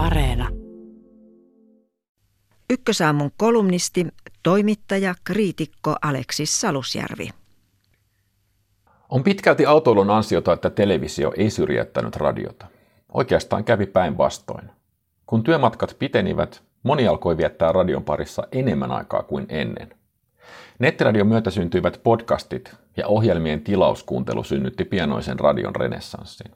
Areena. Ykkösaamun kolumnisti, toimittaja, kriitikko Aleksis Salusjärvi. On pitkälti autoilun ansiota, että televisio ei syrjäyttänyt radiota. Oikeastaan kävi päinvastoin. Kun työmatkat pitenivät, moni alkoi viettää radion parissa enemmän aikaa kuin ennen. Nettiradion myötä syntyivät podcastit ja ohjelmien tilauskuuntelu synnytti pienoisen radion renessanssin.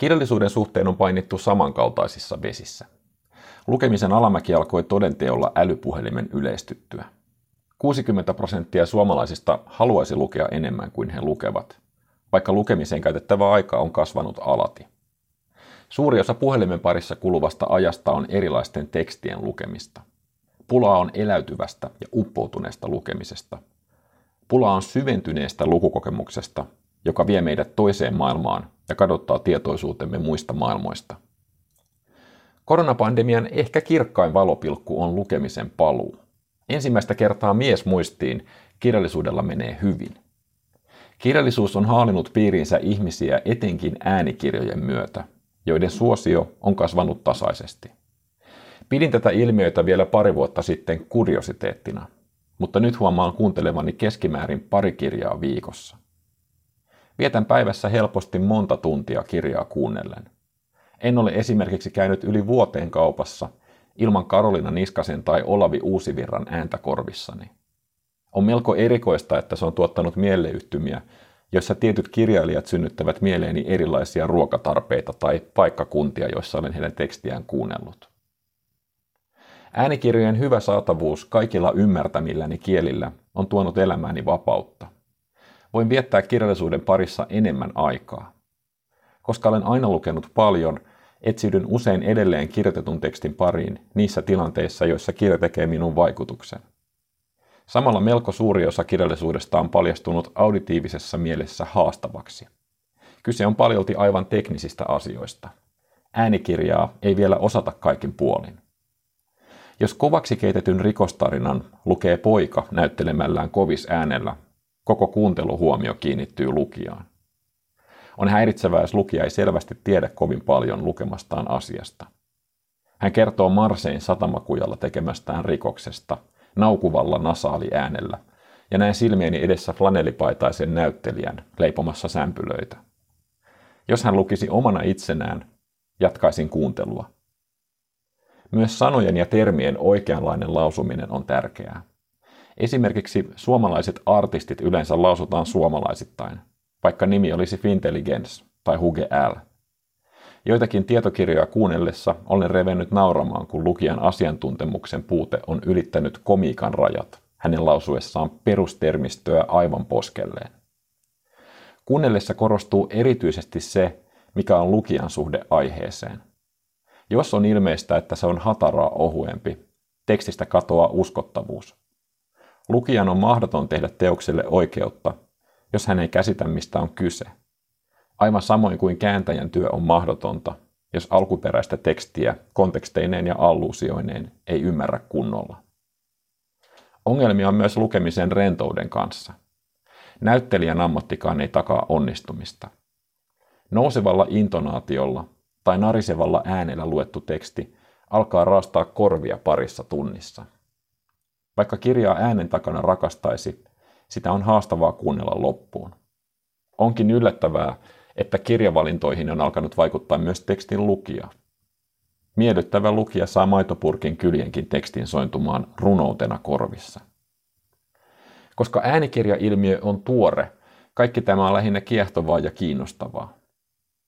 Kirjallisuuden suhteen on painittu samankaltaisissa vesissä. Lukemisen alamäki alkoi todenteolla älypuhelimen yleistyttyä. 60 prosenttia suomalaisista haluaisi lukea enemmän kuin he lukevat, vaikka lukemiseen käytettävä aika on kasvanut alati. Suuri osa puhelimen parissa kuluvasta ajasta on erilaisten tekstien lukemista. Pulaa on eläytyvästä ja uppoutuneesta lukemisesta. Pulaa on syventyneestä lukukokemuksesta, joka vie meidät toiseen maailmaan ja kadottaa tietoisuutemme muista maailmoista. Koronapandemian ehkä kirkkain valopilkku on lukemisen paluu. Ensimmäistä kertaa mies muistiin kirjallisuudella menee hyvin. Kirjallisuus on haalinut piiriinsä ihmisiä etenkin äänikirjojen myötä, joiden suosio on kasvanut tasaisesti. Pidin tätä ilmiötä vielä pari vuotta sitten kuriositeettina, mutta nyt huomaan kuuntelevani keskimäärin pari kirjaa viikossa. Vietän päivässä helposti monta tuntia kirjaa kuunnellen. En ole esimerkiksi käynyt yli vuoteen kaupassa ilman Karolina Niskasen tai Olavi Uusivirran ääntä korvissani. On melko erikoista, että se on tuottanut mieleyhtymiä, joissa tietyt kirjailijat synnyttävät mieleeni erilaisia ruokatarpeita tai paikkakuntia, joissa olen heidän tekstiään kuunnellut. Äänikirjojen hyvä saatavuus kaikilla ymmärtämilläni kielillä on tuonut elämääni vapautta. Voin viettää kirjallisuuden parissa enemmän aikaa. Koska olen aina lukenut paljon, etsiydyn usein edelleen kirjoitetun tekstin pariin niissä tilanteissa, joissa kirja tekee minun vaikutuksen. Samalla melko suuri osa kirjallisuudesta on paljastunut auditiivisessa mielessä haastavaksi. Kyse on paljolti aivan teknisistä asioista. Äänikirjaa ei vielä osata kaikin puolin. Jos kovaksi keitetyn rikostarinan lukee poika näyttelemällään kovis äänellä, koko kuunteluhuomio kiinnittyy lukijaan. On häiritsevää, jos lukija ei selvästi tiedä kovin paljon lukemastaan asiasta. Hän kertoo Marsein satamakujalla tekemästään rikoksesta naukuvalla nasaali äänellä ja näen silmieni edessä flanelipaitaisen näyttelijän leipomassa sämpylöitä. Jos hän lukisi omana itsenään, jatkaisin kuuntelua. Myös sanojen ja termien oikeanlainen lausuminen on tärkeää. Esimerkiksi suomalaiset artistit yleensä lausutaan suomalaisittain, vaikka nimi olisi Fintelligence tai Huge L. Joitakin tietokirjoja kuunnellessa olen revennyt nauramaan, kun lukijan asiantuntemuksen puute on ylittänyt komiikan rajat, hänen lausuessaan perustermistöä aivan poskelleen. Kuunnellessa korostuu erityisesti se, mikä on lukijan suhde aiheeseen. Jos on ilmeistä, että se on hataraa ohuempi, tekstistä katoaa uskottavuus. Lukijan on mahdoton tehdä teokselle oikeutta, jos hän ei käsitä, mistä on kyse. Aivan samoin kuin kääntäjän työ on mahdotonta, jos alkuperäistä tekstiä konteksteineen ja alluusioineen ei ymmärrä kunnolla. Ongelmia on myös lukemisen rentouden kanssa. Näyttelijän ammattikaan ei takaa onnistumista. Nousevalla intonaatiolla tai narisevalla äänellä luettu teksti alkaa raastaa korvia parissa tunnissa. Vaikka kirjaa äänen takana rakastaisi, sitä on haastavaa kuunnella loppuun. Onkin yllättävää, että kirjavalintoihin on alkanut vaikuttaa myös tekstin lukija. Miellyttävä lukija saa maitopurkin kyljenkin tekstin sointumaan runoutena korvissa. Koska äänikirjailmiö on tuore, kaikki tämä on lähinnä kiehtovaa ja kiinnostavaa.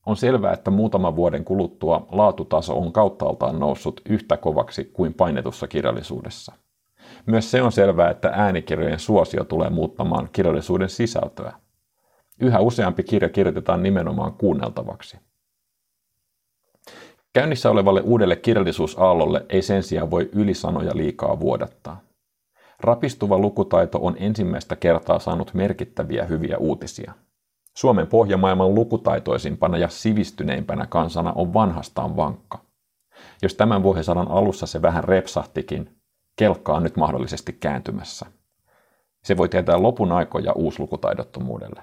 On selvää, että muutaman vuoden kuluttua laatutaso on kauttaaltaan noussut yhtä kovaksi kuin painetussa kirjallisuudessa. Myös se on selvää, että äänikirjojen suosio tulee muuttamaan kirjallisuuden sisältöä. Yhä useampi kirja kirjoitetaan nimenomaan kuunneltavaksi. Käynnissä olevalle uudelle kirjallisuusaallolle ei sen sijaan voi ylisanoja liikaa vuodattaa. Rapistuva lukutaito on ensimmäistä kertaa saanut merkittäviä hyviä uutisia. Suomen pohjamaailman lukutaitoisimpana ja sivistyneimpänä kansana on vanhastaan vankka. Jos tämän vuosisadan alussa se vähän repsahtikin, kelkka on nyt mahdollisesti kääntymässä. Se voi tietää lopun aikoja uuslukutaidottomuudelle.